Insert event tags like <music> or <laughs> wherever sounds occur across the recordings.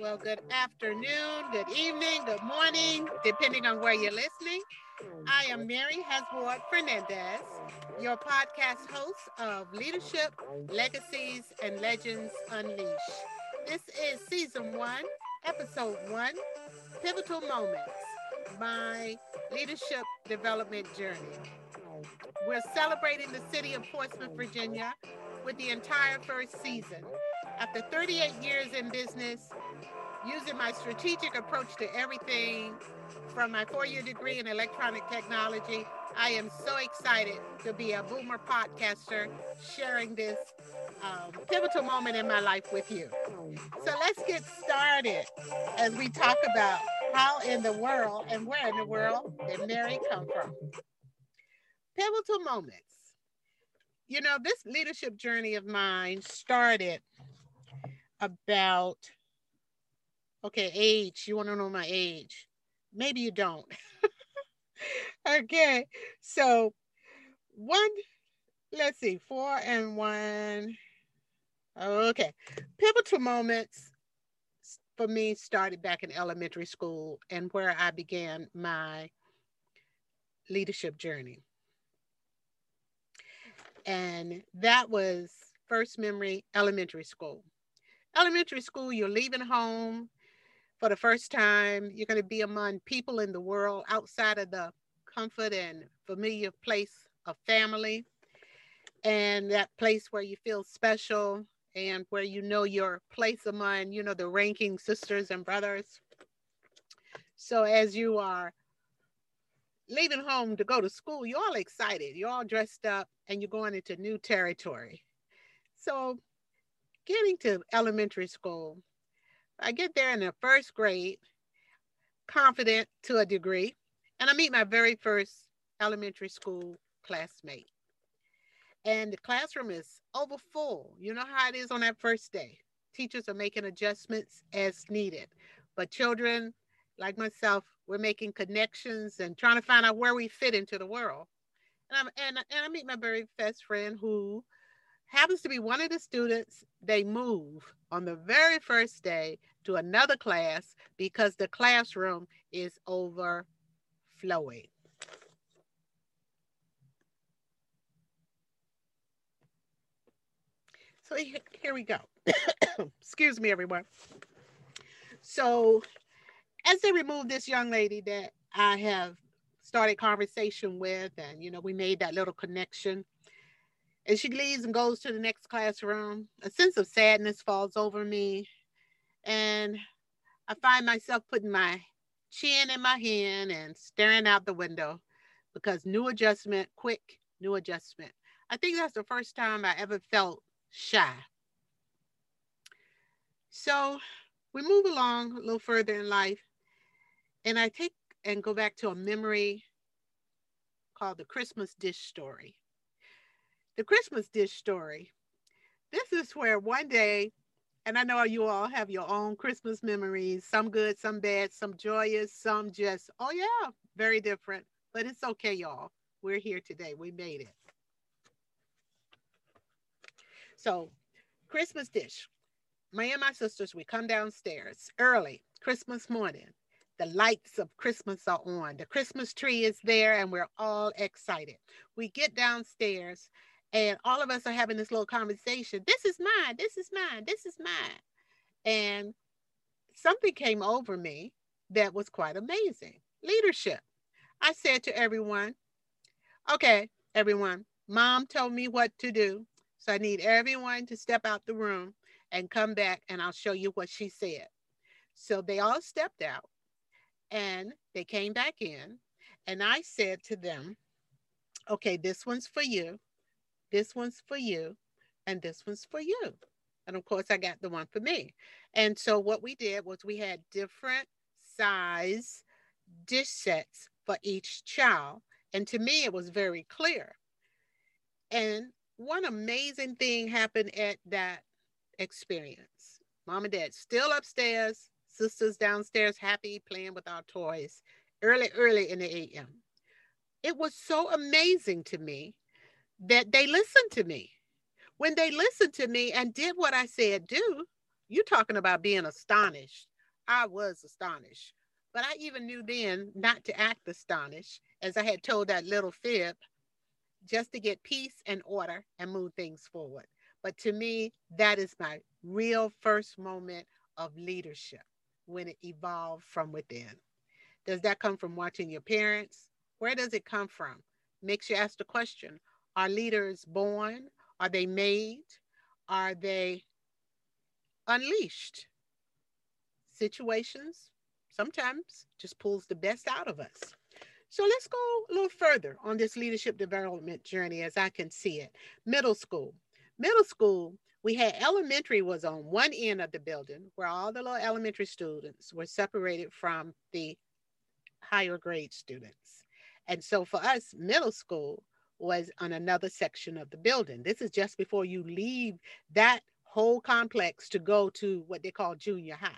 Well, good afternoon, good evening, good morning, depending on where you're listening. I am Mary Haswood Fernandez, your podcast host of Leadership, Legacies, and Legends Unleashed. This is season one, episode one Pivotal Moments My Leadership Development Journey. We're celebrating the city of Portsmouth, Virginia with the entire first season. After 38 years in business, using my strategic approach to everything from my four year degree in electronic technology, I am so excited to be a boomer podcaster sharing this um, pivotal moment in my life with you. So let's get started as we talk about how in the world and where in the world did Mary come from. Pivotal moments. You know, this leadership journey of mine started about, okay, age. You want to know my age? Maybe you don't. <laughs> okay, so one, let's see, four and one. Okay, pivotal moments for me started back in elementary school and where I began my leadership journey. And that was first memory elementary school. Elementary school, you're leaving home for the first time. You're going to be among people in the world outside of the comfort and familiar place of family. And that place where you feel special and where you know your place among, you know, the ranking sisters and brothers. So as you are leaving home to go to school, you're all excited. You're all dressed up and you're going into new territory. So, getting to elementary school, I get there in the first grade, confident to a degree, and I meet my very first elementary school classmate. And the classroom is over full. You know how it is on that first day. Teachers are making adjustments as needed, but children like myself, we're making connections and trying to find out where we fit into the world. And, I'm, and, and I meet my very best friend who happens to be one of the students. They move on the very first day to another class because the classroom is overflowing. So here we go. <coughs> Excuse me, everyone. So as they removed this young lady that I have started conversation with, and you know, we made that little connection. And she leaves and goes to the next classroom. A sense of sadness falls over me. And I find myself putting my chin in my hand and staring out the window because new adjustment, quick new adjustment. I think that's the first time I ever felt shy. So we move along a little further in life. And I take and go back to a memory called the Christmas dish story. The Christmas dish story. This is where one day, and I know you all have your own Christmas memories, some good, some bad, some joyous, some just, oh yeah, very different. But it's okay, y'all. We're here today. We made it. So, Christmas dish. Me and my sisters, we come downstairs early, Christmas morning the lights of Christmas are on. The Christmas tree is there, and we're all excited. We get downstairs, and all of us are having this little conversation. This is mine. This is mine. This is mine. And something came over me that was quite amazing leadership. I said to everyone, okay, everyone, mom told me what to do. So I need everyone to step out the room and come back, and I'll show you what she said. So they all stepped out and they came back in, and I said to them, okay, this one's for you, this one's for you, and this one's for you. And of course, I got the one for me. And so what we did was we had different size dish sets for each child. And to me, it was very clear. And one amazing thing happened at that experience. Mom and dad still upstairs, sisters downstairs happy playing with our toys early, early in the AM. It was so amazing to me that they listened to me. when they listened to me and did what I said do, you talking about being astonished. I was astonished. But I even knew then not to act astonished, as I had told that little fib, just to get peace and order and move things forward. But to me, that is my real first moment of leadership when it evolved from within. Does that come from watching your parents? Where does it come from? Makes you ask the question Are leaders born? Are they made? Are they unleashed? Situations sometimes just pulls the best out of us. So let's go a little further on this leadership development journey as I can see it. Middle school. Middle school, we had elementary was on one end of the building where all the little elementary students were separated from the higher grade students. And so for us, middle school was on another section of the building. This is just before you leave that whole complex to go to what they call junior high.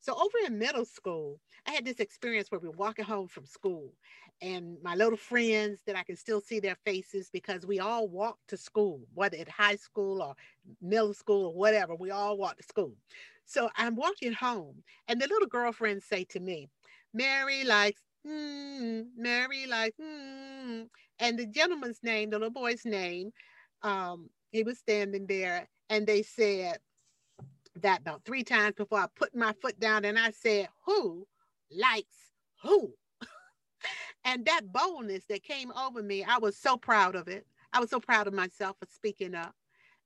So over in middle school, I had this experience where we were walking home from school and my little friends that I can still see their faces because we all walked to school, whether at high school or middle school or whatever, we all walked to school. So I'm walking home and the little girlfriends say to me, Mary likes, mm, Mary likes, mm. and the gentleman's name, the little boy's name, um, he was standing there and they said, that about three times before I put my foot down and I said, Who likes who? <laughs> and that boldness that came over me, I was so proud of it. I was so proud of myself for speaking up.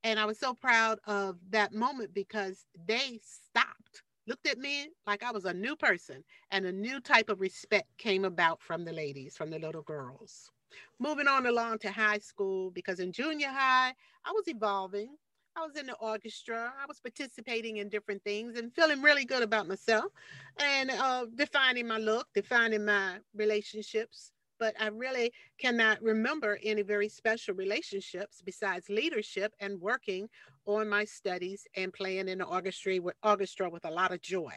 And I was so proud of that moment because they stopped, looked at me like I was a new person, and a new type of respect came about from the ladies, from the little girls. Moving on along to high school, because in junior high, I was evolving. I was in the orchestra. I was participating in different things and feeling really good about myself and uh, defining my look, defining my relationships. But I really cannot remember any very special relationships besides leadership and working on my studies and playing in the orchestra with, orchestra with a lot of joy.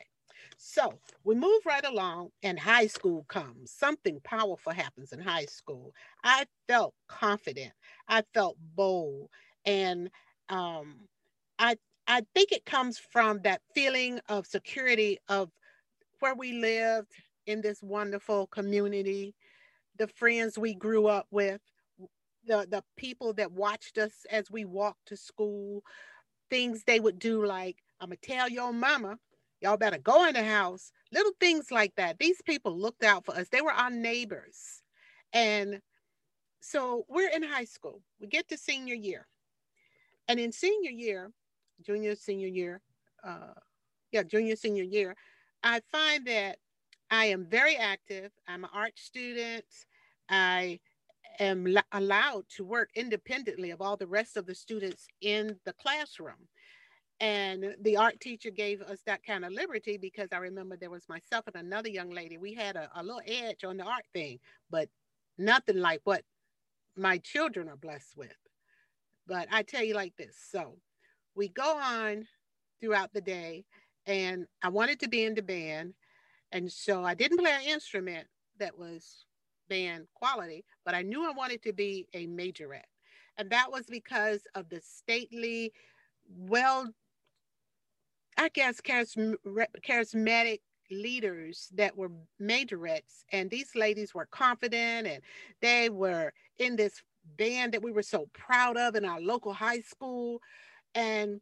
So we move right along, and high school comes. Something powerful happens in high school. I felt confident, I felt bold, and um, I I think it comes from that feeling of security of where we lived in this wonderful community, the friends we grew up with, the the people that watched us as we walked to school, things they would do like I'm gonna tell your mama, y'all better go in the house, little things like that. These people looked out for us. They were our neighbors, and so we're in high school. We get to senior year and in senior year, junior, senior year, uh, yeah, junior, senior year, I find that I am very active. I'm an art student. I am allowed to work independently of all the rest of the students in the classroom. And the art teacher gave us that kind of liberty because I remember there was myself and another young lady. We had a, a little edge on the art thing, but nothing like what my children are blessed with. But I tell you like this. So we go on throughout the day, and I wanted to be in the band. And so I didn't play an instrument that was band quality, but I knew I wanted to be a majorette. And that was because of the stately, well, I guess charismatic leaders that were majorettes. And these ladies were confident and they were in this band that we were so proud of in our local high school. And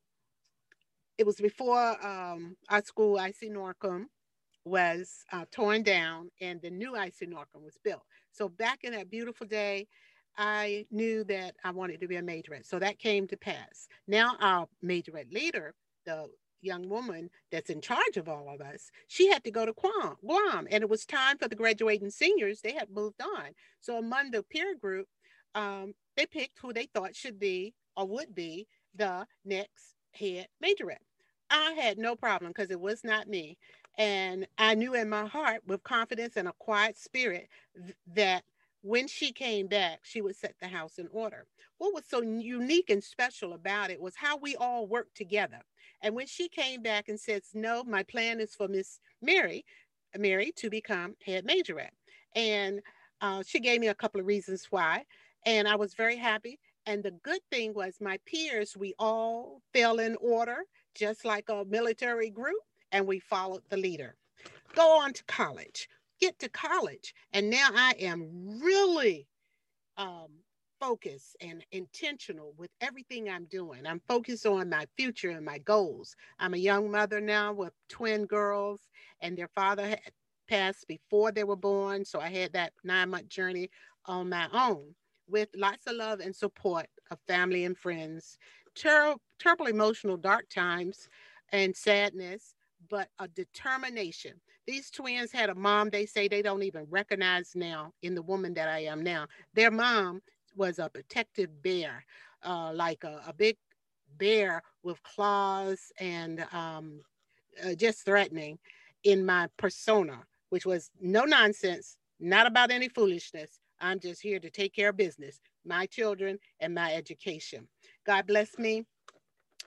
it was before um, our school, IC Norcom, was uh, torn down and the new IC Norcom was built. So back in that beautiful day, I knew that I wanted to be a majorette. So that came to pass. Now our majorette leader, the young woman that's in charge of all of us, she had to go to Guam, Guam, and it was time for the graduating seniors. They had moved on. So among the peer group, um, they picked who they thought should be or would be the next head majorette. I had no problem because it was not me. And I knew in my heart, with confidence and a quiet spirit, th- that when she came back, she would set the house in order. What was so unique and special about it was how we all worked together. And when she came back and says, No, my plan is for Miss Mary, Mary to become head majorette. And uh, she gave me a couple of reasons why. And I was very happy. And the good thing was my peers, we all fell in order, just like a military group, and we followed the leader. Go on to college, get to college. And now I am really um, focused and intentional with everything I'm doing. I'm focused on my future and my goals. I'm a young mother now with twin girls, and their father had passed before they were born. So I had that nine month journey on my own with lots of love and support of family and friends. Ter- terrible emotional dark times and sadness, but a determination. These twins had a mom they say they don't even recognize now in the woman that I am now. Their mom was a protective bear, uh, like a, a, big bear with claws and um, uh, just threatening in my persona, which was no nonsense, not about any foolishness. I'm just here to take care of business, my children and my education. God bless me.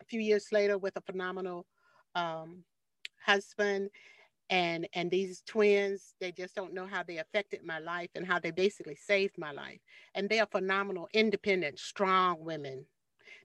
A few years later with a phenomenal um, husband and and these twins they just don't know how they affected my life and how they basically saved my life. And they are phenomenal independent strong women.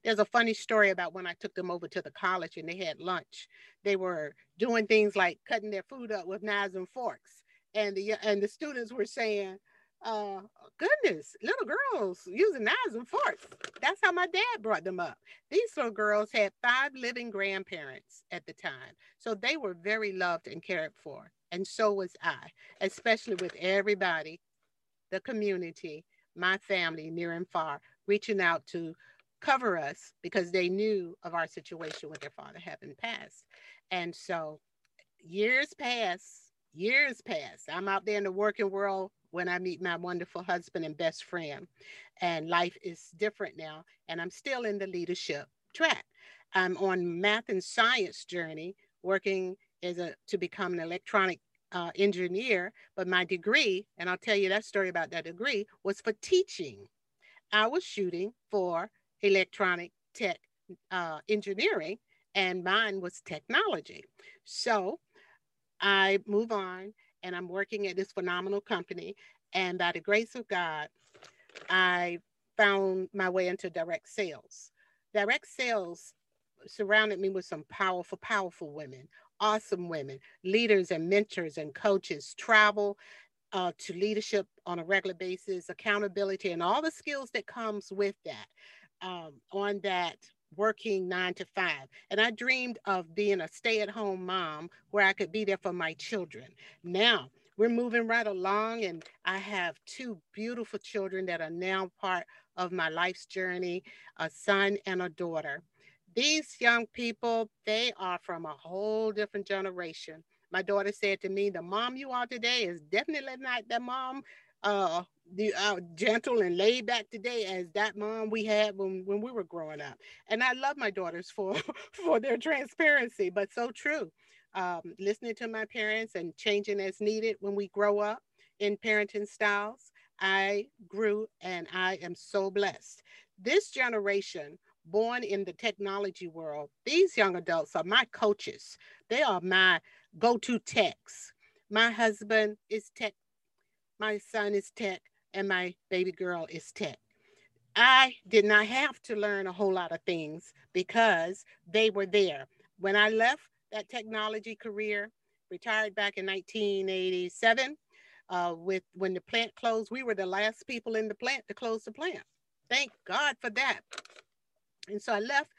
There's a funny story about when i took them over to the college and they had lunch. They were doing things like cutting their food up with knives and forks. And the and the students were saying uh, goodness, little girls using knives and forks. That's how my dad brought them up. These little girls had five living grandparents at the time. So they were very loved and cared for. And so was I, especially with everybody, the community, my family, near and far, reaching out to cover us because they knew of our situation with their father having passed. And so years pass, years pass. I'm out there in the working world when I meet my wonderful husband and best friend. And life is different now. And I'm still in the leadership track. I'm on math and science journey, working as a to become an electronic uh, engineer. But my degree, and I'll tell you that story about that degree, was for teaching. I was shooting for electronic tech uh, engineering, and mine was technology. So I move on and I'm working at this phenomenal company. And by the grace of God, I found my way into direct sales. Direct sales surrounded me with some powerful, powerful women, awesome women, leaders and mentors and coaches, travel uh, to leadership on a regular basis, accountability, and all the skills that comes with that. Um, on that working nine to five. And I dreamed of being a stay at home mom where I could be there for my children. Now we're moving right along, and I have two beautiful children that are now part of my life's journey a son and a daughter. These young people, they are from a whole different generation. My daughter said to me, The mom you are today is definitely not the mom uh, the uh, gentle and laid back today as that mom we had when, when we were growing up. And I love my daughters for <laughs> for their transparency, but so true. Um, listening to my parents and changing as needed when we grow up in parenting styles. I grew and I am so blessed. This generation, born in the technology world, these young adults are my coaches. They are my go to techs. My husband is tech my son is tech and my baby girl is tech. I did not have to learn a whole lot of things because they were there. When I left that technology career, retired back in 1987, uh, with when the plant closed, we were the last people in the plant to close the plant. Thank God for that. And so I left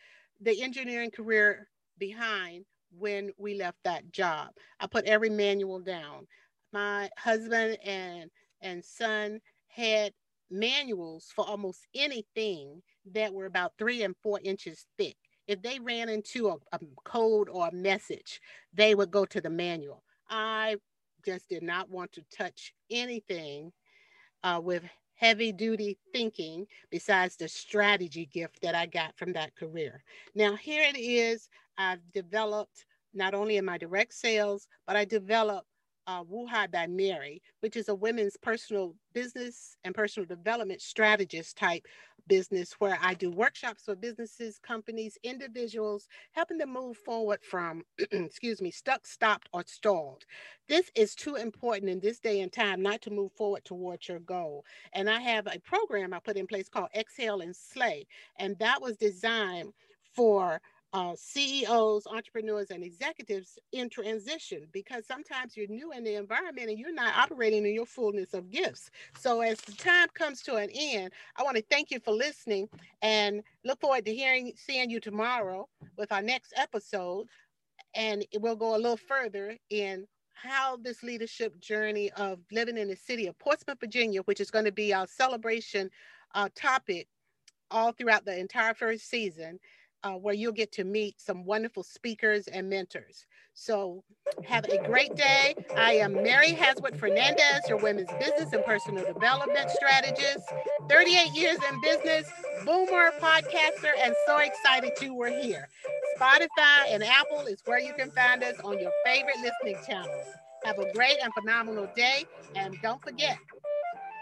the engineering career behind when we left that job. I put every manual down my husband and and son had manuals for almost anything that were about three and four inches thick. If they ran into a, a code or a message, they would go to the manual. I just did not want to touch anything uh, with heavy duty thinking besides the strategy gift that I got from that career. Now, here it is. I've developed not only in my direct sales, but I developed uh, Wuhai by Mary, which is a women's personal business and personal development strategist type business where I do workshops for businesses, companies, individuals, helping them move forward from, <clears throat> excuse me, stuck, stopped, or stalled. This is too important in this day and time not to move forward towards your goal. And I have a program I put in place called Exhale and Slay. And that was designed for uh, CEOs, entrepreneurs, and executives in transition because sometimes you're new in the environment and you're not operating in your fullness of gifts. So, as the time comes to an end, I want to thank you for listening and look forward to hearing, seeing you tomorrow with our next episode. And we'll go a little further in how this leadership journey of living in the city of Portsmouth, Virginia, which is going to be our celebration uh, topic all throughout the entire first season uh, where you'll get to meet some wonderful speakers and mentors. So have a great day. I am Mary Haswood Fernandez, your women's business and personal development strategist, 38 years in business, boomer podcaster, and so excited you were here. Spotify and Apple is where you can find us on your favorite listening channels. Have a great and phenomenal day. And don't forget,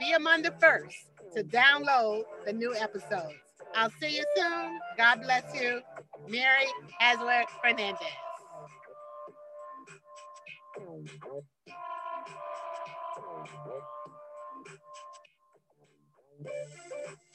be among the first to download the new episodes. I'll see you soon. God bless you. Mary Haswood Fernandez. Thank you.